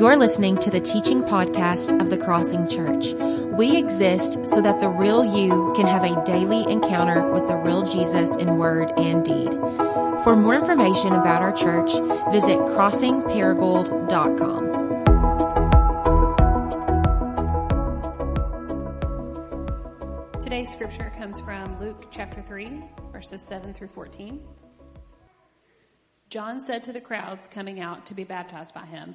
You're listening to the teaching podcast of the Crossing Church. We exist so that the real you can have a daily encounter with the real Jesus in word and deed. For more information about our church, visit crossingparagould.com. Today's scripture comes from Luke chapter 3, verses 7 through 14. John said to the crowds coming out to be baptized by him,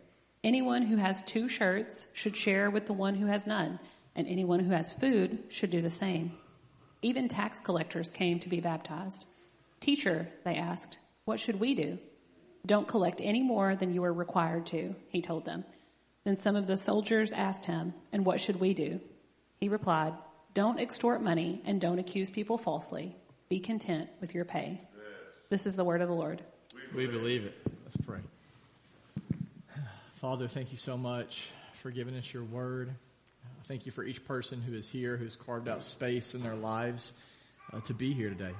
Anyone who has two shirts should share with the one who has none, and anyone who has food should do the same. Even tax collectors came to be baptized. Teacher, they asked, what should we do? Don't collect any more than you are required to, he told them. Then some of the soldiers asked him, And what should we do? He replied, Don't extort money and don't accuse people falsely. Be content with your pay. This is the word of the Lord. We believe it. Let's pray. Father, thank you so much for giving us your word. Thank you for each person who is here, who's carved out space in their lives uh, to be here today.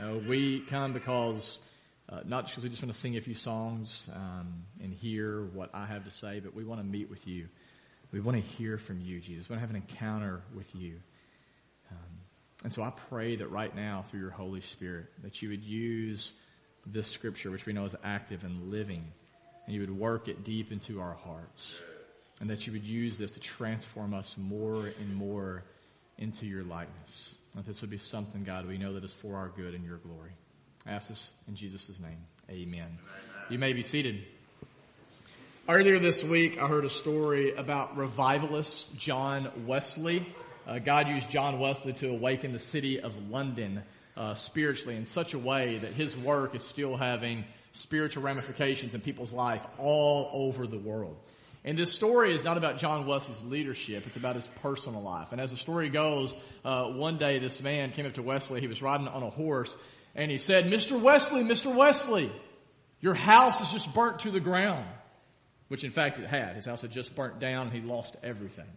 Uh, we come because, uh, not because we just want to sing a few songs um, and hear what I have to say, but we want to meet with you. We want to hear from you, Jesus. We want to have an encounter with you. Um, and so I pray that right now, through your Holy Spirit, that you would use this scripture, which we know is active and living, and you would work it deep into our hearts. And that you would use this to transform us more and more into your likeness. That this would be something, God, we know that is for our good and your glory. I ask this in Jesus' name. Amen. You may be seated. Earlier this week, I heard a story about revivalist John Wesley. Uh, God used John Wesley to awaken the city of London uh, spiritually in such a way that his work is still having spiritual ramifications in people's life all over the world. And this story is not about John Wesley's leadership, it's about his personal life. And as the story goes, uh, one day this man came up to Wesley, he was riding on a horse, and he said, Mr. Wesley, Mr. Wesley, your house is just burnt to the ground. Which in fact it had. His house had just burnt down, and he lost everything.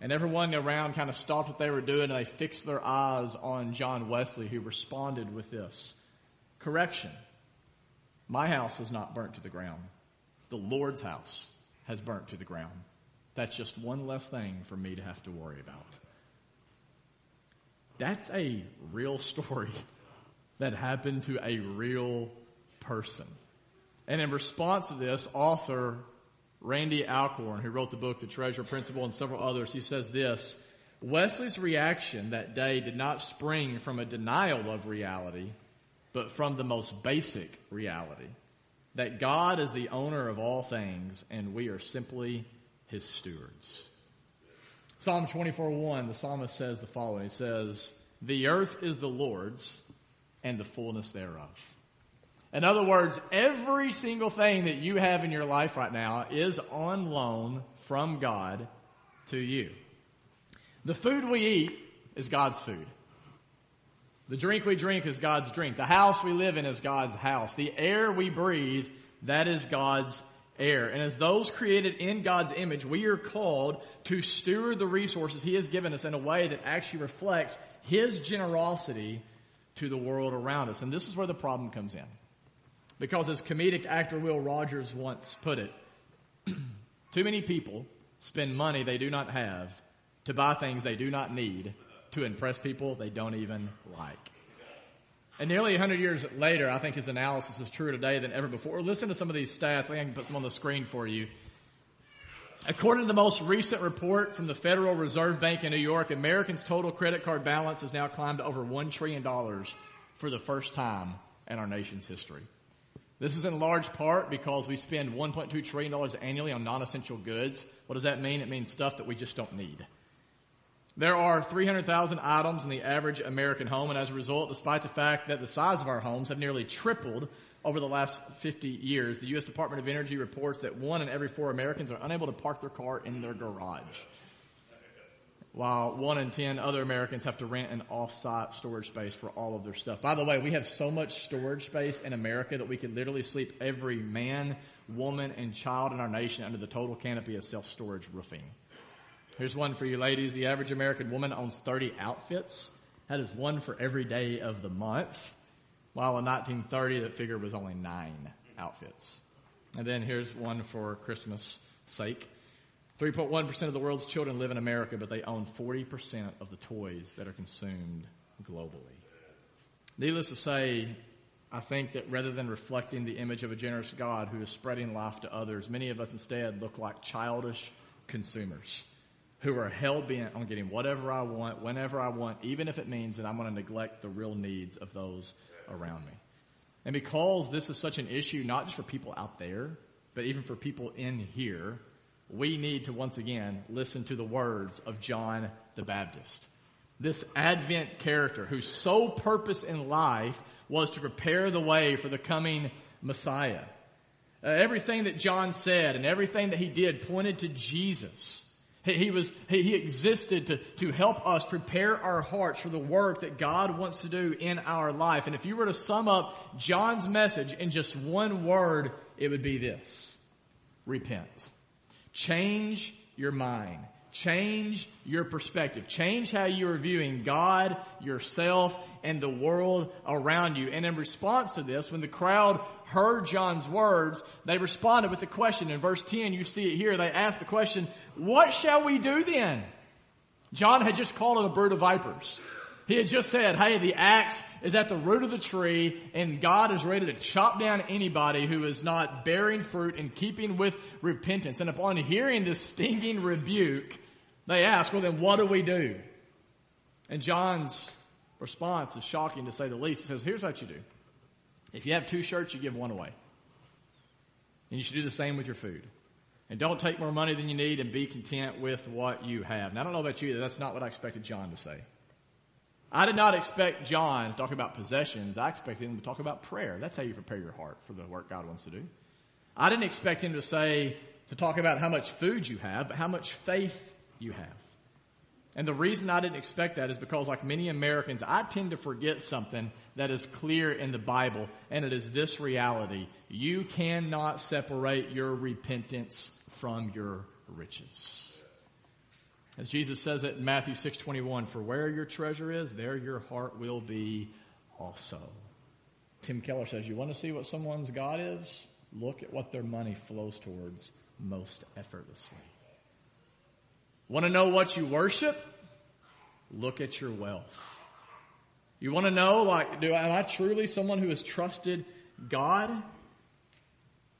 And everyone around kind of stopped what they were doing and they fixed their eyes on John Wesley who responded with this. Correction. My house is not burnt to the ground. The Lord's house has burnt to the ground. That's just one less thing for me to have to worry about. That's a real story that happened to a real person. And in response to this, author Randy Alcorn, who wrote the book The Treasure Principle and several others, he says this, Wesley's reaction that day did not spring from a denial of reality, but from the most basic reality that God is the owner of all things and we are simply his stewards. Psalm 24:1 the psalmist says the following he says the earth is the Lord's and the fullness thereof. In other words, every single thing that you have in your life right now is on loan from God to you. The food we eat is God's food. The drink we drink is God's drink. The house we live in is God's house. The air we breathe, that is God's air. And as those created in God's image, we are called to steward the resources He has given us in a way that actually reflects His generosity to the world around us. And this is where the problem comes in. Because as comedic actor Will Rogers once put it, too many people spend money they do not have to buy things they do not need to impress people they don't even like. And nearly 100 years later, I think his analysis is truer today than ever before. Listen to some of these stats. I can put some on the screen for you. According to the most recent report from the Federal Reserve Bank in New York, Americans' total credit card balance has now climbed to over $1 trillion for the first time in our nation's history. This is in large part because we spend $1.2 trillion annually on non-essential goods. What does that mean? It means stuff that we just don't need. There are 300,000 items in the average American home, and as a result, despite the fact that the size of our homes have nearly tripled over the last 50 years, the U.S. Department of Energy reports that one in every four Americans are unable to park their car in their garage. While one in ten other Americans have to rent an off-site storage space for all of their stuff. By the way, we have so much storage space in America that we could literally sleep every man, woman, and child in our nation under the total canopy of self-storage roofing. Here's one for you ladies. The average American woman owns 30 outfits. That is one for every day of the month. While in 1930, that figure was only nine outfits. And then here's one for Christmas sake. 3.1% of the world's children live in America, but they own 40% of the toys that are consumed globally. Needless to say, I think that rather than reflecting the image of a generous God who is spreading life to others, many of us instead look like childish consumers who are hell bent on getting whatever I want, whenever I want, even if it means that I'm going to neglect the real needs of those around me. And because this is such an issue, not just for people out there, but even for people in here, we need to once again listen to the words of John the Baptist. This Advent character whose sole purpose in life was to prepare the way for the coming Messiah. Uh, everything that John said and everything that he did pointed to Jesus. He, he was, he, he existed to, to help us prepare our hearts for the work that God wants to do in our life. And if you were to sum up John's message in just one word, it would be this. Repent. Change your mind. Change your perspective. Change how you are viewing God, yourself, and the world around you. And in response to this, when the crowd heard John's words, they responded with the question. In verse 10, you see it here. They asked the question, what shall we do then? John had just called it a brood of vipers. He had just said, hey, the axe is at the root of the tree and God is ready to chop down anybody who is not bearing fruit in keeping with repentance. And upon hearing this stinging rebuke, they ask, well then what do we do? And John's response is shocking to say the least. He says, here's what you do. If you have two shirts, you give one away. And you should do the same with your food. And don't take more money than you need and be content with what you have. Now I don't know about you, that's not what I expected John to say. I did not expect John to talk about possessions. I expected him to talk about prayer. That's how you prepare your heart for the work God wants to do. I didn't expect him to say, to talk about how much food you have, but how much faith you have. And the reason I didn't expect that is because like many Americans, I tend to forget something that is clear in the Bible, and it is this reality. You cannot separate your repentance from your riches. As Jesus says it in Matthew 6:21, for where your treasure is, there your heart will be also. Tim Keller says, you want to see what someone's God is? Look at what their money flows towards most effortlessly. Want to know what you worship? Look at your wealth. You want to know, like, do am I truly someone who has trusted God?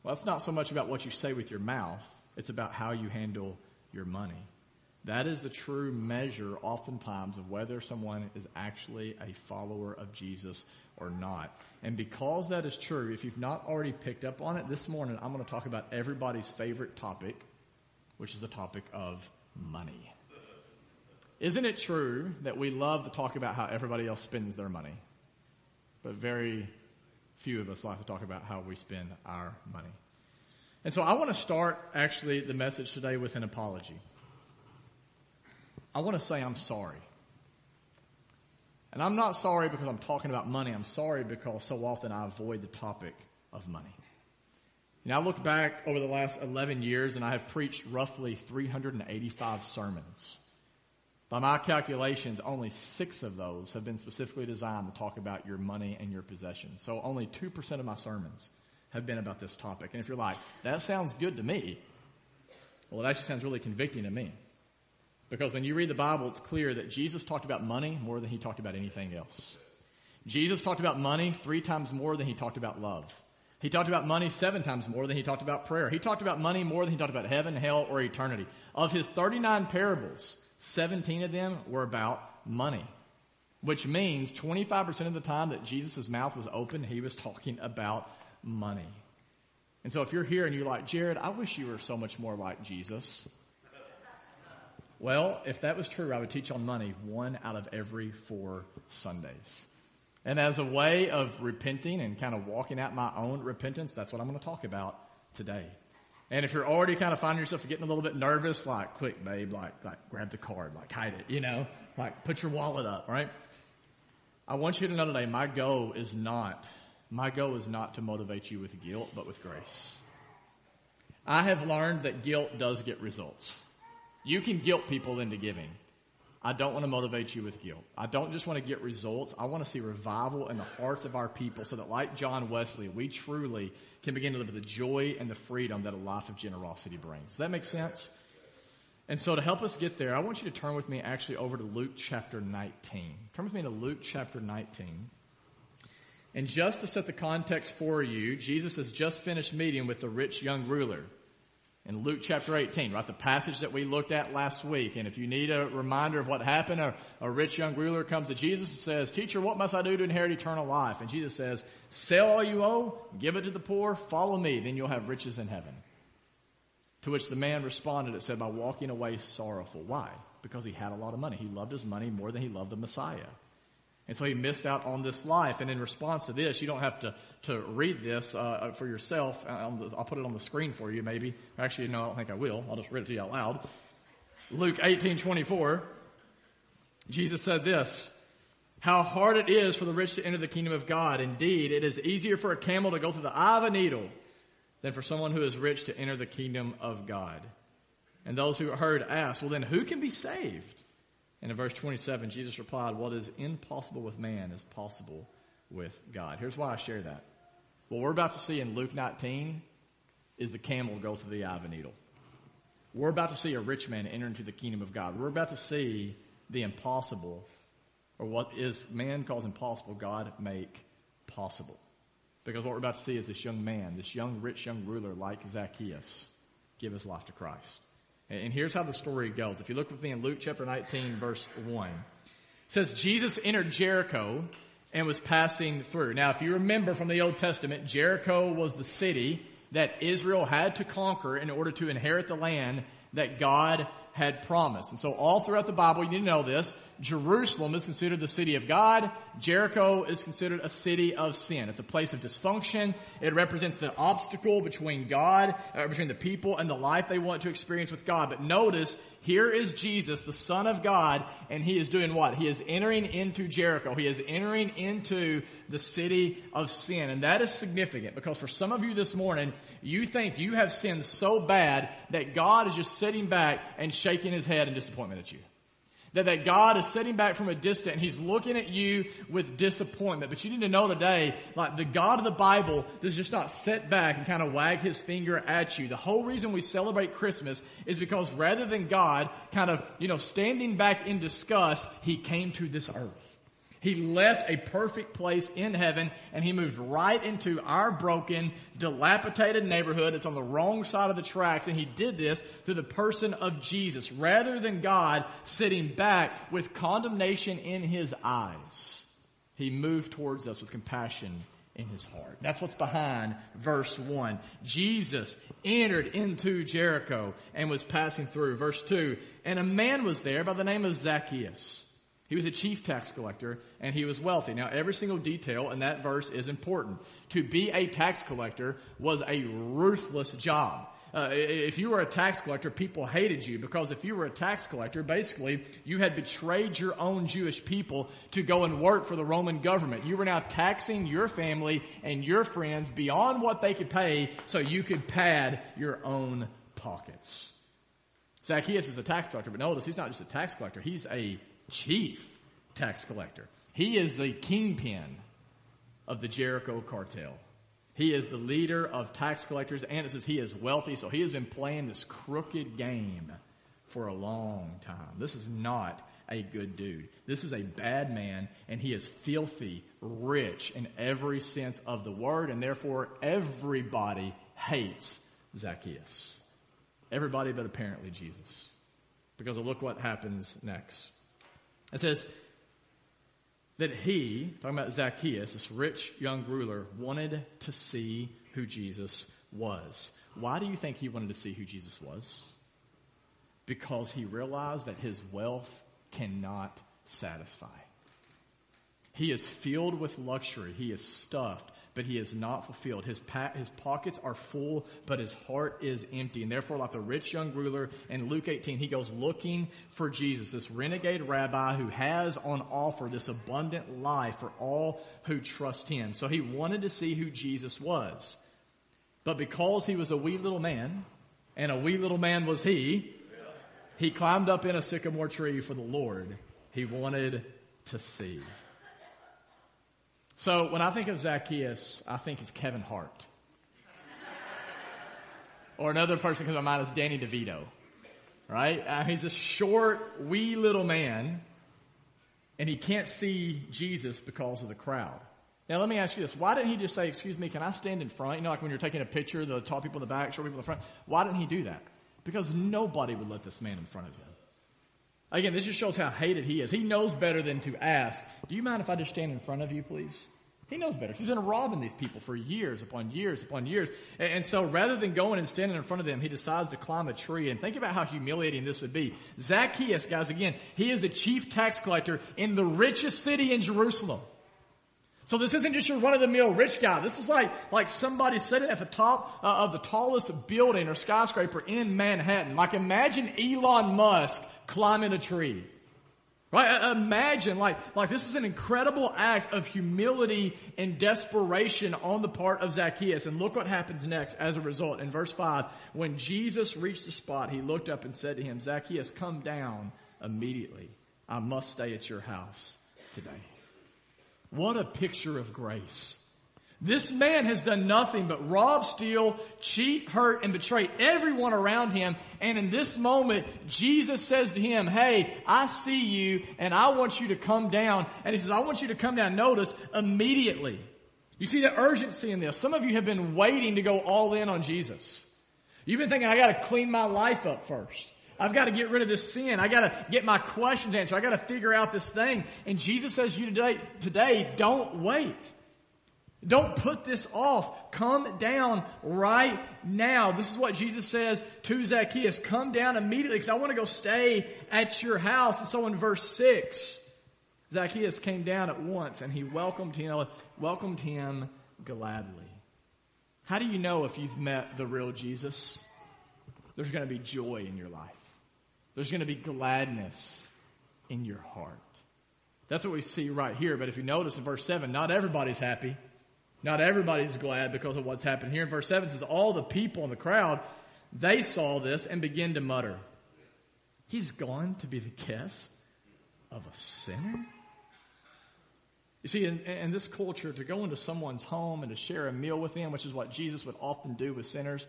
Well, it's not so much about what you say with your mouth. It's about how you handle your money. That is the true measure oftentimes of whether someone is actually a follower of Jesus or not. And because that is true, if you've not already picked up on it, this morning I'm going to talk about everybody's favorite topic, which is the topic of money. Isn't it true that we love to talk about how everybody else spends their money? But very few of us like to talk about how we spend our money. And so I want to start actually the message today with an apology. I want to say I'm sorry. And I'm not sorry because I'm talking about money. I'm sorry because so often I avoid the topic of money. You know, I look back over the last 11 years and I have preached roughly 385 sermons. By my calculations, only six of those have been specifically designed to talk about your money and your possessions. So only 2% of my sermons have been about this topic. And if you're like, that sounds good to me, well, it actually sounds really convicting to me. Because when you read the Bible, it's clear that Jesus talked about money more than he talked about anything else. Jesus talked about money three times more than he talked about love. He talked about money seven times more than he talked about prayer. He talked about money more than he talked about heaven, hell, or eternity. Of his 39 parables, 17 of them were about money. Which means 25% of the time that Jesus' mouth was open, he was talking about money. And so if you're here and you're like, Jared, I wish you were so much more like Jesus. Well, if that was true, I would teach on money one out of every four Sundays. And as a way of repenting and kind of walking out my own repentance, that's what I'm going to talk about today. And if you're already kind of finding yourself getting a little bit nervous, like, quick, babe, like, like, grab the card, like, hide it, you know, like, put your wallet up, right? I want you to know today, my goal is not, my goal is not to motivate you with guilt, but with grace. I have learned that guilt does get results. You can guilt people into giving. I don't want to motivate you with guilt. I don't just want to get results. I want to see revival in the hearts of our people so that like John Wesley, we truly can begin to live the joy and the freedom that a life of generosity brings. Does that make sense? And so to help us get there, I want you to turn with me actually over to Luke chapter 19. Turn with me to Luke chapter 19. And just to set the context for you, Jesus has just finished meeting with the rich young ruler in Luke chapter 18, right? The passage that we looked at last week. And if you need a reminder of what happened, a, a rich young ruler comes to Jesus and says, Teacher, what must I do to inherit eternal life? And Jesus says, Sell all you owe, give it to the poor, follow me, then you'll have riches in heaven. To which the man responded, it said, by walking away sorrowful. Why? Because he had a lot of money. He loved his money more than he loved the Messiah. And so he missed out on this life. And in response to this, you don't have to, to read this uh, for yourself. Uh, I'll put it on the screen for you, maybe. Actually, no, I don't think I will. I'll just read it to you out loud. Luke 18, 24. Jesus said this, how hard it is for the rich to enter the kingdom of God. Indeed, it is easier for a camel to go through the eye of a needle than for someone who is rich to enter the kingdom of God. And those who heard asked, well then who can be saved? And in verse 27, Jesus replied, What is impossible with man is possible with God. Here's why I share that. What we're about to see in Luke 19 is the camel go through the eye of a needle. We're about to see a rich man enter into the kingdom of God. We're about to see the impossible, or what is man calls impossible, God make possible. Because what we're about to see is this young man, this young, rich young ruler like Zacchaeus, give his life to Christ. And here's how the story goes. If you look with me in Luke chapter 19 verse 1. It says, Jesus entered Jericho and was passing through. Now, if you remember from the Old Testament, Jericho was the city that Israel had to conquer in order to inherit the land that God had promised. And so all throughout the Bible, you need to know this, Jerusalem is considered the city of God. Jericho is considered a city of sin. It's a place of dysfunction. It represents the obstacle between God, uh, between the people and the life they want to experience with God. But notice, here is Jesus, the Son of God, and He is doing what? He is entering into Jericho. He is entering into the city of sin. And that is significant because for some of you this morning, you think you have sinned so bad that God is just sitting back and shaking His head in disappointment at you. That, that God is sitting back from a distance He's looking at you with disappointment. But you need to know today, like the God of the Bible does just not sit back and kind of wag His finger at you. The whole reason we celebrate Christmas is because rather than God kind of, you know, standing back in disgust, He came to this earth. He left a perfect place in heaven and he moved right into our broken, dilapidated neighborhood. It's on the wrong side of the tracks and he did this through the person of Jesus rather than God sitting back with condemnation in his eyes. He moved towards us with compassion in his heart. That's what's behind verse 1. Jesus entered into Jericho and was passing through. Verse 2. And a man was there by the name of Zacchaeus. He was a chief tax collector and he was wealthy. Now every single detail in that verse is important. To be a tax collector was a ruthless job. Uh, if you were a tax collector, people hated you because if you were a tax collector, basically you had betrayed your own Jewish people to go and work for the Roman government. You were now taxing your family and your friends beyond what they could pay so you could pad your own pockets. Zacchaeus is a tax collector, but notice he's not just a tax collector, he's a chief tax collector. He is the kingpin of the Jericho cartel. He is the leader of tax collectors and it says he is wealthy, so he has been playing this crooked game for a long time. This is not a good dude. This is a bad man and he is filthy, rich in every sense of the word and therefore everybody hates Zacchaeus. Everybody but apparently Jesus. Because look what happens next. It says that he, talking about Zacchaeus, this rich young ruler, wanted to see who Jesus was. Why do you think he wanted to see who Jesus was? Because he realized that his wealth cannot satisfy. He is filled with luxury. He is stuffed, but he is not fulfilled. His, pa- his pockets are full, but his heart is empty. And therefore, like the rich young ruler in Luke 18, he goes looking for Jesus, this renegade rabbi who has on offer this abundant life for all who trust him. So he wanted to see who Jesus was. But because he was a wee little man, and a wee little man was he, he climbed up in a sycamore tree for the Lord. He wanted to see. So when I think of Zacchaeus, I think of Kevin Hart. or another person comes to my mind is Danny DeVito. Right? Uh, he's a short, wee little man, and he can't see Jesus because of the crowd. Now let me ask you this. Why didn't he just say, excuse me, can I stand in front? You know, like when you're taking a picture, the tall people in the back, short people in the front. Why didn't he do that? Because nobody would let this man in front of him. Again, this just shows how hated he is. He knows better than to ask, do you mind if I just stand in front of you, please? He knows better. He's been robbing these people for years upon years upon years. And so rather than going and standing in front of them, he decides to climb a tree. And think about how humiliating this would be. Zacchaeus, guys, again, he is the chief tax collector in the richest city in Jerusalem. So this isn't just your run-of-the-mill rich guy. This is like, like somebody sitting at the top uh, of the tallest building or skyscraper in Manhattan. Like imagine Elon Musk climbing a tree. Right? Imagine, like, like this is an incredible act of humility and desperation on the part of Zacchaeus. And look what happens next as a result. In verse 5, when Jesus reached the spot, he looked up and said to him, Zacchaeus, come down immediately. I must stay at your house today. What a picture of grace. This man has done nothing but rob, steal, cheat, hurt, and betray everyone around him. And in this moment, Jesus says to him, Hey, I see you and I want you to come down. And he says, I want you to come down. Notice immediately. You see the urgency in this. Some of you have been waiting to go all in on Jesus. You've been thinking, I gotta clean my life up first. I've got to get rid of this sin. I got to get my questions answered. I got to figure out this thing. And Jesus says to you today, today, don't wait. Don't put this off. Come down right now. This is what Jesus says to Zacchaeus. Come down immediately because I want to go stay at your house. And so in verse six, Zacchaeus came down at once and he welcomed him, welcomed him gladly. How do you know if you've met the real Jesus? There's going to be joy in your life. There's going to be gladness in your heart. That's what we see right here. But if you notice in verse 7, not everybody's happy. Not everybody's glad because of what's happened here. In verse 7 says, all the people in the crowd, they saw this and began to mutter, He's gone to be the guest of a sinner? You see, in, in, this culture, to go into someone's home and to share a meal with them, which is what Jesus would often do with sinners,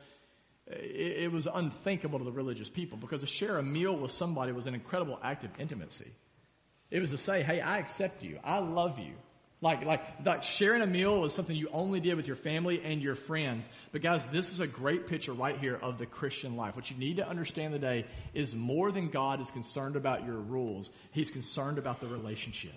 it, it was unthinkable to the religious people because to share a meal with somebody was an incredible act of intimacy. It was to say, hey, I accept you. I love you. Like, like, like sharing a meal was something you only did with your family and your friends. But guys, this is a great picture right here of the Christian life. What you need to understand today is more than God is concerned about your rules. He's concerned about the relationship.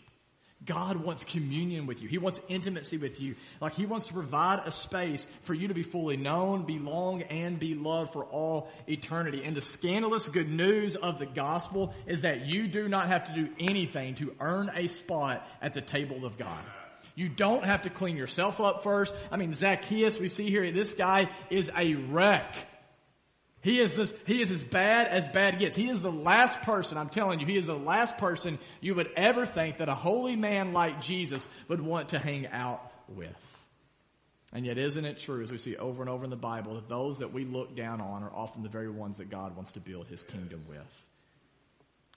God wants communion with you. He wants intimacy with you. Like He wants to provide a space for you to be fully known, belong, and be loved for all eternity. And the scandalous good news of the gospel is that you do not have to do anything to earn a spot at the table of God. You don't have to clean yourself up first. I mean, Zacchaeus, we see here, this guy is a wreck. He is this, he is as bad as bad gets. He is the last person, I'm telling you, he is the last person you would ever think that a holy man like Jesus would want to hang out with. And yet isn't it true, as we see over and over in the Bible, that those that we look down on are often the very ones that God wants to build his kingdom with.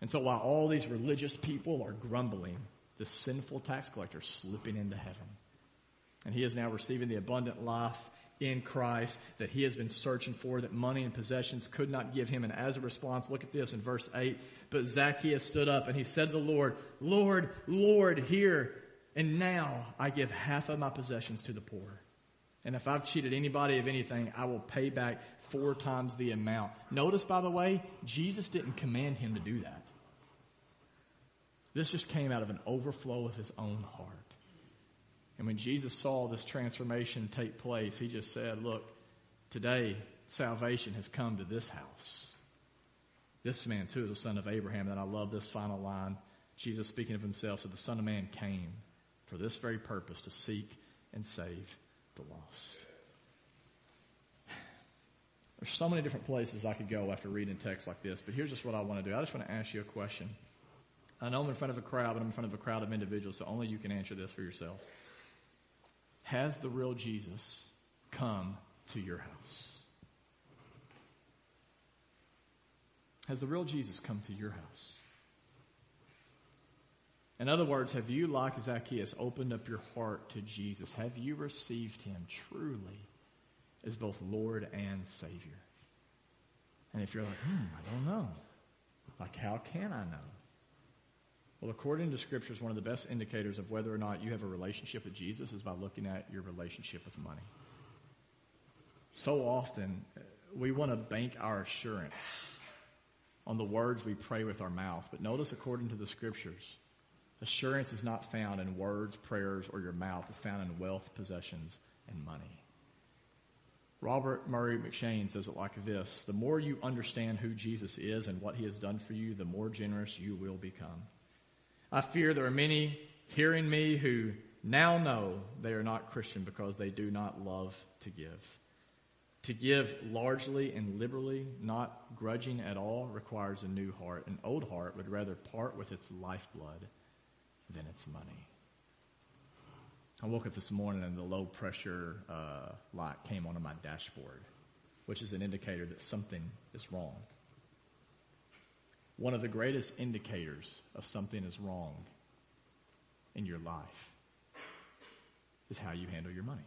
And so while all these religious people are grumbling, the sinful tax collector is slipping into heaven. And he is now receiving the abundant life in Christ that he has been searching for, that money and possessions could not give him. And as a response, look at this in verse 8. But Zacchaeus stood up and he said to the Lord, Lord, Lord, here and now I give half of my possessions to the poor. And if I've cheated anybody of anything, I will pay back four times the amount. Notice, by the way, Jesus didn't command him to do that. This just came out of an overflow of his own heart. And when Jesus saw this transformation take place, he just said, look, today salvation has come to this house. This man too is a son of Abraham. And I love this final line. Jesus speaking of himself said, the son of man came for this very purpose to seek and save the lost. There's so many different places I could go after reading text like this, but here's just what I want to do. I just want to ask you a question. I know I'm in front of a crowd, but I'm in front of a crowd of individuals, so only you can answer this for yourself. Has the real Jesus come to your house? Has the real Jesus come to your house? In other words, have you, like Zacchaeus, opened up your heart to Jesus? Have you received him truly as both Lord and Savior? And if you're like, hmm, I don't know. Like, how can I know? Well, according to scriptures, one of the best indicators of whether or not you have a relationship with Jesus is by looking at your relationship with money. So often, we want to bank our assurance on the words we pray with our mouth. But notice, according to the scriptures, assurance is not found in words, prayers, or your mouth. It's found in wealth, possessions, and money. Robert Murray M'Cheyne says it like this The more you understand who Jesus is and what he has done for you, the more generous you will become. I fear there are many hearing me who now know they are not Christian because they do not love to give. To give largely and liberally, not grudging at all, requires a new heart. An old heart would rather part with its lifeblood than its money. I woke up this morning and the low pressure uh, light came onto my dashboard, which is an indicator that something is wrong. One of the greatest indicators of something is wrong in your life is how you handle your money.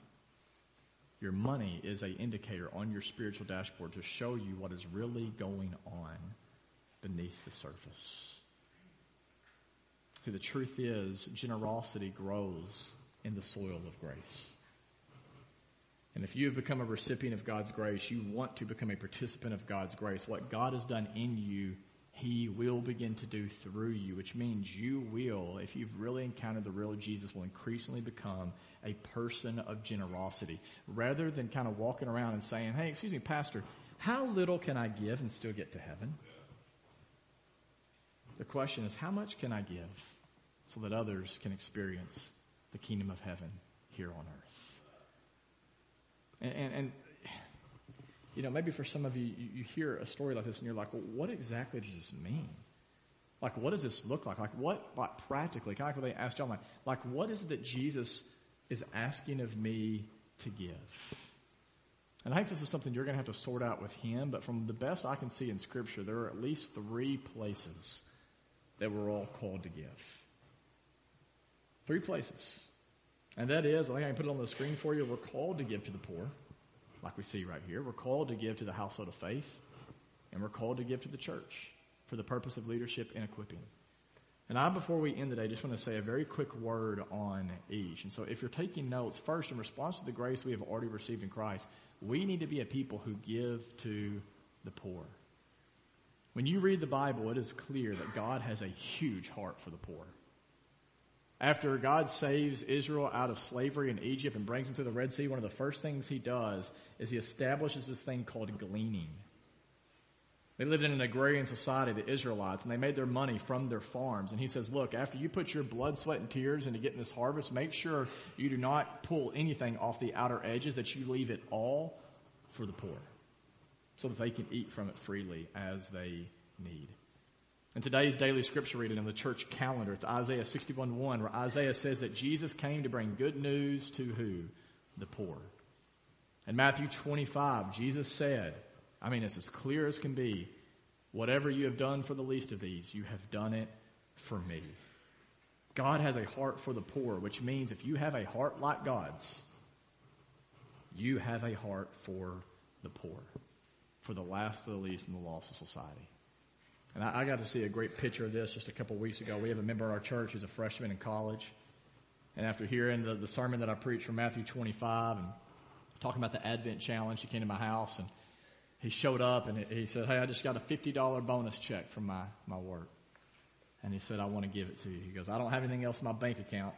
Your money is an indicator on your spiritual dashboard to show you what is really going on beneath the surface. See, the truth is, generosity grows in the soil of grace. And if you have become a recipient of God's grace, you want to become a participant of God's grace. What God has done in you, He will begin to do through you, which means you will, if you've really encountered the real Jesus, will increasingly become a person of generosity. Rather than kind of walking around and saying, hey, excuse me, Pastor, how little can I give and still get to heaven? The question is, how much can I give so that others can experience the kingdom of heaven here on earth? And, and, and you know, maybe for some of you, you, hear a story like this and you're like, well, what exactly does this mean? Like, what does this look like? Like, what, like, practically, kind can I really ask John, like, like, what is it that Jesus is asking of me to give? And I think this is something you're going to have to sort out with him, but from the best I can see in Scripture, there are at least three places that we're all called to give. Three places. And that is, I think I can put it on the screen for you, we're called to give to the poor, like we see right here. We're called to give to the household of faith, and we're called to give to the church for the purpose of leadership and equipping. And I, before we end the day, just want to say a very quick word on each. And so if you're taking notes, first, in response to the grace we have already received in Christ, we need to be a people who give to the poor. When you read the Bible, it is clear that God has a huge heart for the poor. After God saves Israel out of slavery in Egypt and brings them through the Red Sea, one of the first things he does is he establishes this thing called gleaning. They lived in an agrarian society, the Israelites, and they made their money from their farms. And he says, look, after you put your blood, sweat, and tears into getting this harvest, make sure you do not pull anything off the outer edges, that you leave it all for the poor so that they can eat from it freely as they need. In today's daily scripture reading in the church calendar, it's Isaiah 61:1, where Isaiah says that Jesus came to bring good news to who? The poor. In Matthew 25, Jesus said, I mean, it's as clear as can be, whatever you have done for the least of these, you have done it for me. God has a heart for the poor, which means if you have a heart like God's, you have a heart for the poor, for the last of the least and the lost of society. And I, I got to see a great picture of this just a couple weeks ago. We have a member of our church who's a freshman in college. And after hearing the, the sermon that I preached from Matthew 25 and talking about the Advent challenge, he came to my house and he showed up and he said, Hey, I just got a $50 bonus check from my, my work. And he said, I want to give it to you. He goes, I don't have anything else in my bank account,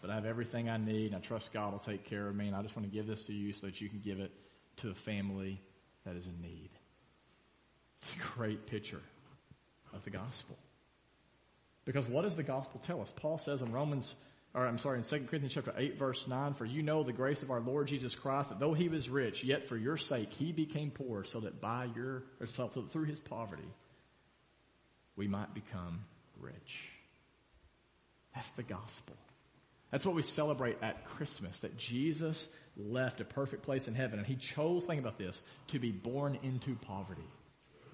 but I have everything I need and I trust God will take care of me. And I just want to give this to you so that you can give it to a family that is in need. It's a great picture of the gospel. Because what does the gospel tell us? Paul says in Romans or I'm sorry, in 2 Corinthians chapter 8 verse 9, for you know the grace of our Lord Jesus Christ, that though he was rich, yet for your sake he became poor, so that by your, or so through his poverty, we might become rich. That's the gospel. That's what we celebrate at Christmas, that Jesus left a perfect place in heaven, and he chose, think about this, to be born into poverty.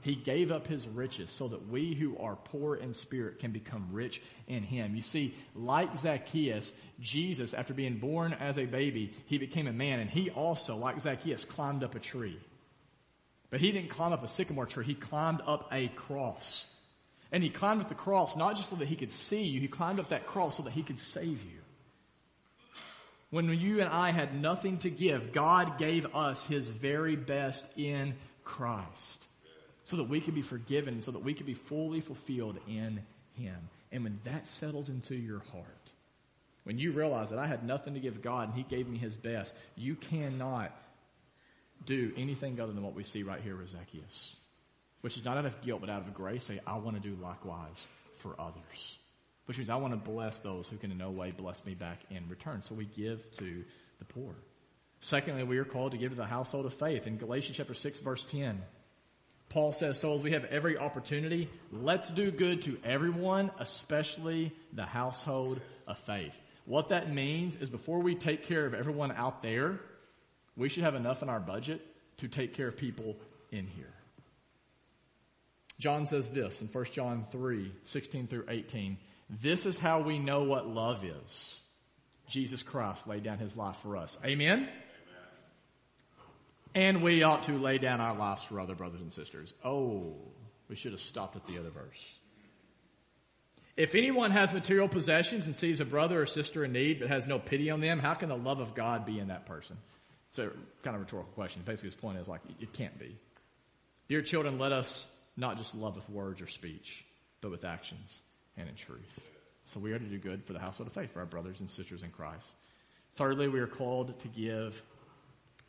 He gave up his riches so that we who are poor in spirit can become rich in him. You see, like Zacchaeus, Jesus, after being born as a baby, he became a man and he also, like Zacchaeus, climbed up a tree. But he didn't climb up a sycamore tree, he climbed up a cross. And he climbed up the cross not just so that he could see you, he climbed up that cross so that he could save you. When you and I had nothing to give, God gave us his very best in Christ so that we could be forgiven, so that we could be fully fulfilled in Him. And when that settles into your heart, when you realize that I had nothing to give God and He gave me His best, you cannot do anything other than what we see right here with Zacchaeus, which is not out of guilt, but out of grace. Say, I want to do likewise for others. Which means I want to bless those who can in no way bless me back in return. So we give to the poor. Secondly, we are called to give to the household of faith. In Galatians chapter 6 verse 10, Paul says, so as we have every opportunity, let's do good to everyone, especially the household of faith. What that means is before we take care of everyone out there, we should have enough in our budget to take care of people in here. John says this in 1 John 3, 16 through 18. This is how we know what love is. Jesus Christ laid down his life for us. Amen? And we ought to lay down our lives for other brothers and sisters. Oh, we should have stopped at the other verse. If anyone has material possessions and sees a brother or sister in need but has no pity on them, how can the love of God be in that person? It's a kind of rhetorical question. Basically, his point is like, it can't be. Dear children, let us not just love with words or speech, but with actions and in truth. So we are to do good for the household of faith, for our brothers and sisters in Christ. Thirdly, we are called to give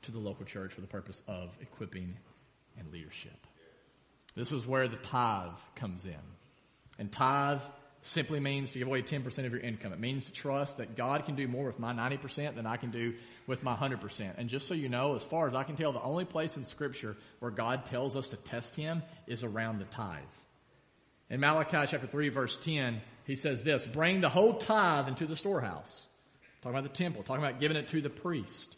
to the local church for the purpose of equipping and leadership. This is where the tithe comes in. And tithe simply means to give away 10% of your income. It means to trust that God can do more with my 90% than I can do with my 100%. And just so you know, as far as I can tell, the only place in scripture where God tells us to test Him is around the tithe. In Malachi chapter 3 verse 10, he says this, bring the whole tithe into the storehouse. Talking about the temple, talking about giving it to the priest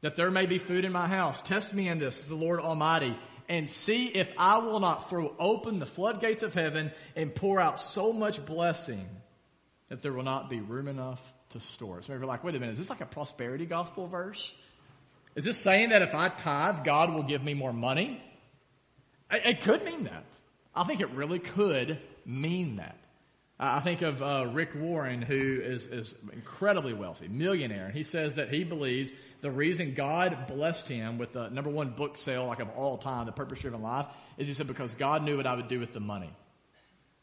that there may be food in my house. Test me in this, the Lord Almighty, and see if I will not throw open the floodgates of heaven and pour out so much blessing that there will not be room enough to store it. So you're like, wait a minute, is this like a prosperity gospel verse? Is this saying that if I tithe, God will give me more money? It could mean that. I think it really could mean that. I think of uh, Rick Warren, who is, is incredibly wealthy, millionaire, and he says that he believes the reason God blessed him with the number one book sale like of all time, The Purpose Driven Life, is he said because God knew what I would do with the money.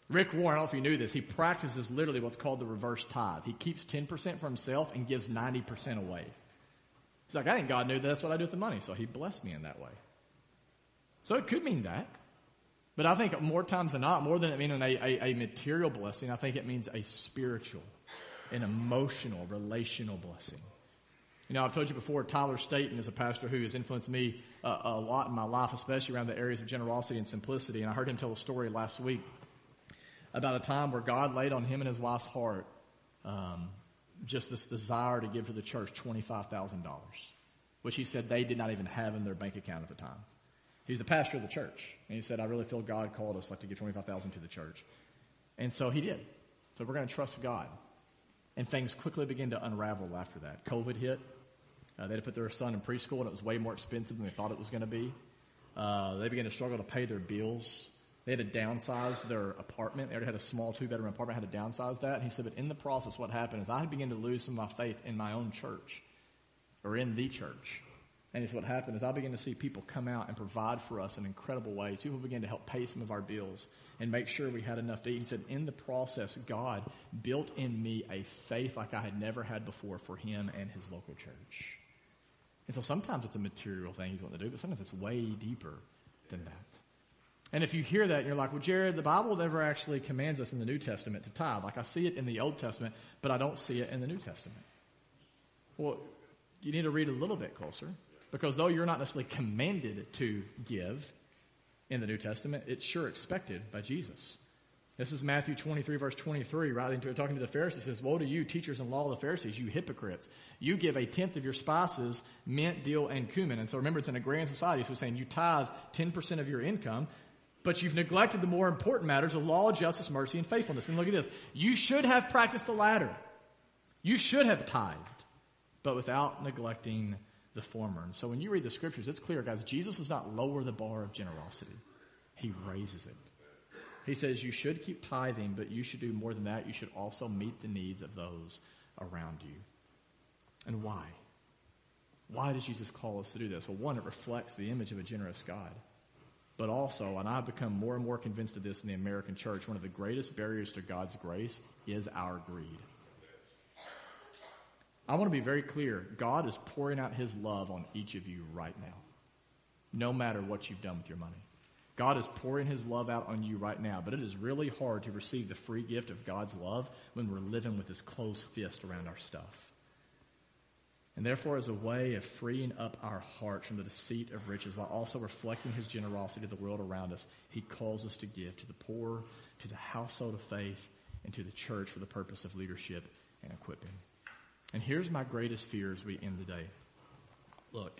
Rick Warren, I don't know if you knew this, he practices literally what's called the reverse tithe. He keeps 10% for himself and gives 90% away. He's like, I think God knew that that's what I do with the money, so he blessed me in that way. So it could mean that. But I think more times than not, more than it meaning a, a, a material blessing, I think it means a spiritual, an emotional, relational blessing. You know, I've told you before, Tyler Staton is a pastor who has influenced me uh, a lot in my life, especially around the areas of generosity and simplicity. And I heard him tell a story last week about a time where God laid on him and his wife's heart um, just this desire to give to the church $25,000, which he said they did not even have in their bank account at the time. He's the pastor of the church. And he said, I really feel God called us like to give 25,000 to the church. And so he did. So we're going to trust God. And things quickly began to unravel after that. COVID hit. Uh, they had to put their son in preschool and it was way more expensive than they thought it was going to be. Uh, they began to struggle to pay their bills. They had to downsize their apartment. They already had a small two bedroom apartment, had to downsize that. And he said, but in the process, what happened is I began to lose some of my faith in my own church or in the church. And it's what happened is I began to see people come out and provide for us in incredible ways. People began to help pay some of our bills and make sure we had enough to eat. He said, in the process, God built in me a faith like I had never had before for him and his local church. And so sometimes it's a material thing he's wanting to do, but sometimes it's way deeper than that. And if you hear that, you're like, well, Jared, the Bible never actually commands us in the New Testament to tithe. Like I see it in the Old Testament, but I don't see it in the New Testament. Well, you need to read a little bit closer because though you're not necessarily commanded to give in the New Testament, it's sure expected by Jesus. This is Matthew 23 verse 23, writing to, talking to the Pharisees, says, Woe to you, teachers and law of the Pharisees, you hypocrites. You give a tenth of your spices, mint, dill, and cumin. And so remember, it's an agrarian society, so it's saying you tithe 10% of your income, but you've neglected the more important matters of law, justice, mercy, and faithfulness. And look at this. You should have practiced the latter. You should have tithed, but without neglecting the former. And so when you read the scriptures, it's clear, guys, Jesus does not lower the bar of generosity. He raises it. He says you should keep tithing, but you should do more than that. You should also meet the needs of those around you. And why? Why does Jesus call us to do this? Well, one, it reflects the image of a generous God. But also, and I've become more and more convinced of this in the American church, one of the greatest barriers to God's grace is our greed. I want to be very clear. God is pouring out His love on each of you right now, no matter what you've done with your money. God is pouring His love out on you right now, but it is really hard to receive the free gift of God's love when we're living with this closed fist around our stuff. And therefore, as a way of freeing up our hearts from the deceit of riches while also reflecting His generosity to the world around us, He calls us to give to the poor, to the household of faith, and to the church for the purpose of leadership and equipping. And here's my greatest fear as we end the day. Look,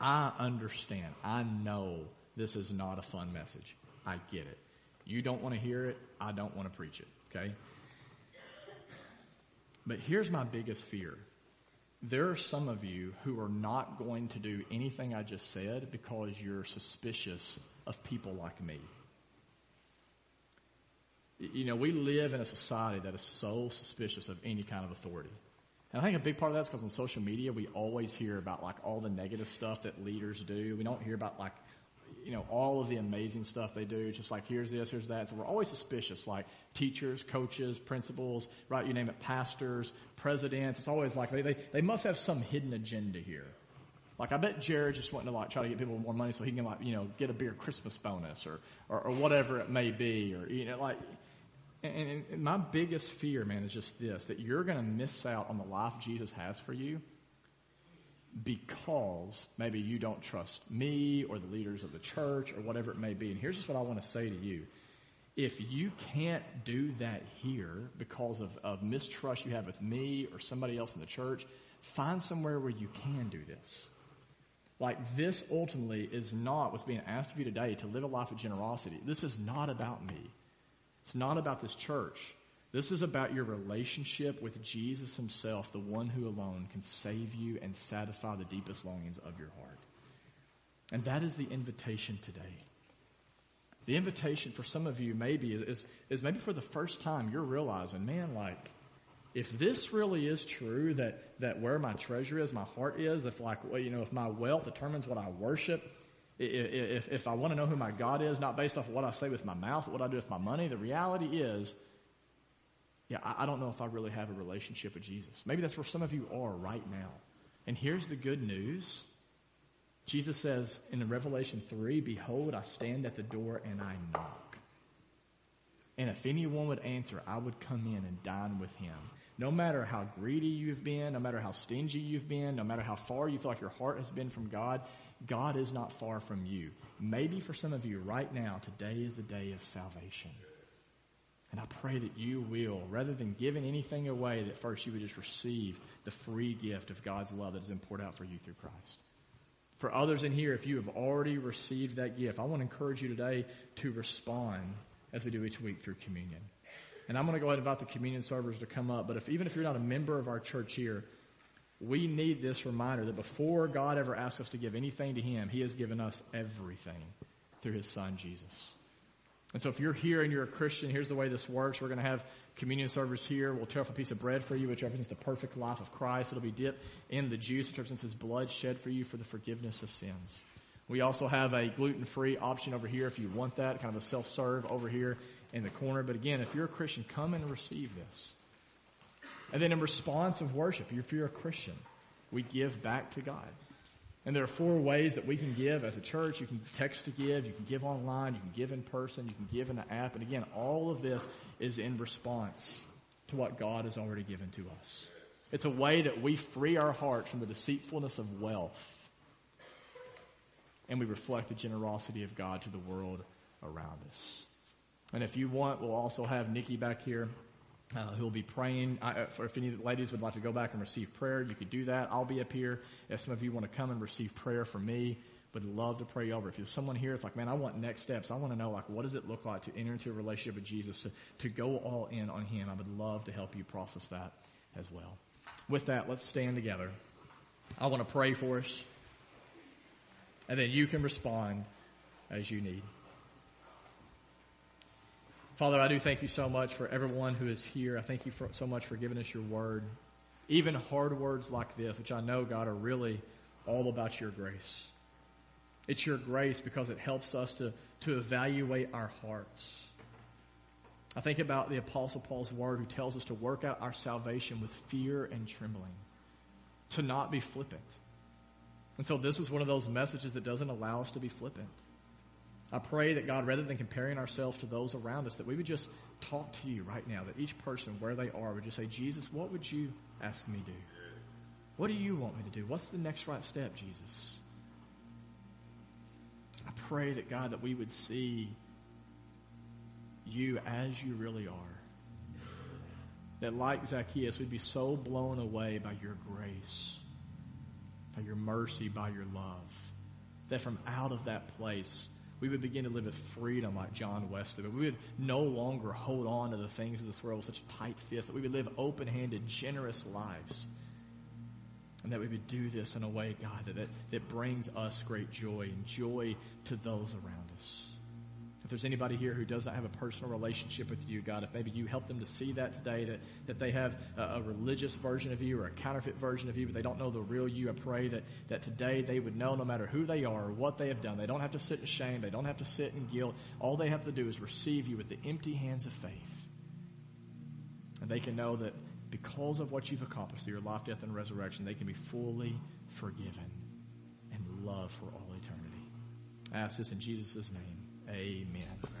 I understand. I know this is not a fun message. I get it. You don't want to hear it. I don't want to preach it. Okay? But here's my biggest fear. There are some of you who are not going to do anything I just said because you're suspicious of people like me. You know, we live in a society that is so suspicious of any kind of authority. And I think a big part of that's because on social media, we always hear about like all the negative stuff that leaders do. We don't hear about like you know, all of the amazing stuff they do, just like here's this, here's that. So we're always suspicious, like teachers, coaches, principals, right? You name it, pastors, presidents. It's always like they, they, they must have some hidden agenda here. Like I bet Jared just wanting to like try to get people more money so he can like, you know, get a bigger Christmas bonus or, or, or whatever it may be or, you know, like, and, and my biggest fear, man, is just this, that you're going to miss out on the life Jesus has for you because maybe you don't trust me or the leaders of the church or whatever it may be. And here's just what I want to say to you. If you can't do that here because of, of mistrust you have with me or somebody else in the church, find somewhere where you can do this. Like this ultimately is not what's being asked of you today to live a life of generosity. This is not about me. It's not about this church. This is about your relationship with Jesus himself, the one who alone can save you and satisfy the deepest longings of your heart. And that is the invitation today. The invitation for some of you maybe is, is maybe for the first time you're realizing, man, like, if this really is true that, that where my treasure is, my heart is, if like, well, you know, if my wealth determines what I worship, if, if I want to know who my God is, not based off of what I say with my mouth, what I do with my money, the reality is yeah, I, don't know if I really have a relationship with Jesus. Maybe that's where some of you are right now. And here's the good news. Jesus says in Revelation 3, Behold, I stand at the door and I knock. And if anyone would answer, I would come in and dine with him. No matter how greedy you've been, no matter how stingy you've been, no matter how far you feel like your heart has been from God, God is not far from you. Maybe for some of you right now, today is the day of salvation. And I pray that you will, rather than giving anything away, that first you would just receive the free gift of God's love that has been poured out for you through Christ. For others in here, if you have already received that gift, I want to encourage you today to respond as we do each week through communion. And I'm going to go ahead and invite the communion servers to come up. But if even if you're not a member of our church here, we need this reminder that before God ever asks us to give anything to Him, He has given us everything through His Son, Jesus. And so if you're here and you're a Christian, here's the way this works. We're going to have communion servers here. We'll tear off a piece of bread for you, which represents the perfect life of Christ. It'll be dipped in the juice, which represents his blood shed for you for the forgiveness of sins. We also have a gluten-free option over here if you want that, kind of a self-serve over here in the corner. But again, if you're a Christian, come and receive this. And then in response of worship, if you're a Christian, we give back to God. And there are four ways that we can give as a church. You can text to give, you can give online, you can give in person, you can give in the app. And again, all of this is in response to what God has already given to us. It's a way that we free our hearts from the deceitfulness of wealth and we reflect the generosity of God to the world around us. And if you want, we'll also have Nikki back here uh, who will be praying. I, uh, if any ladies would like to go back and receive prayer, you could do that. I'll be up here. If some of you want to come and receive prayer from me, would love to pray over. If there's someone here, it's like, man, I want next steps. I want to know, like, what does it look like to enter into a relationship with Jesus, to, to go all in on Him. I would love to help you process that as well. With that, let's stand together. I want to pray for us, and then you can respond as you need. Father, I do thank you so much for everyone who is here. I thank you for, so much for giving us your word. Even hard words like this, which I know, God, are really all about your grace. It's your grace because it helps us to, to evaluate our hearts. I think about the Apostle Paul's word who tells us to work out our salvation with fear and trembling, to not be flippant. And so this is one of those messages that doesn't allow us to be flippant. I pray that God, rather than comparing ourselves to those around us, that we would just talk to you right now, that each person, where they are, would just say, Jesus, what would you ask me to do? What do you want me to do? What's the next right step, Jesus? I pray that, God, that we would see you as you really are. That, like Zacchaeus, we'd be so blown away by your grace, by your mercy, by your love, that from out of that place, we would begin to live with freedom like John Wesley. But we would no longer hold on to the things of this world with such a tight fist. That we would live open-handed, generous lives. And that we would do this in a way, God, that, that, that brings us great joy and joy to those around us. If there's anybody here who doesn't have a personal relationship with you, God, if maybe you help them to see that today, that, that they have a, a, religious version of you or a counterfeit version of you, but they don't know the real you, I pray that, that today they would know no matter who they are or what they have done. They don't have to sit in shame. They don't have to sit in guilt. All they have to do is receive you with the empty hands of faith. And they can know that because of what you've accomplished through your life, death, and resurrection, they can be fully forgiven and loved for all eternity. I ask this in Jesus' name. Amen.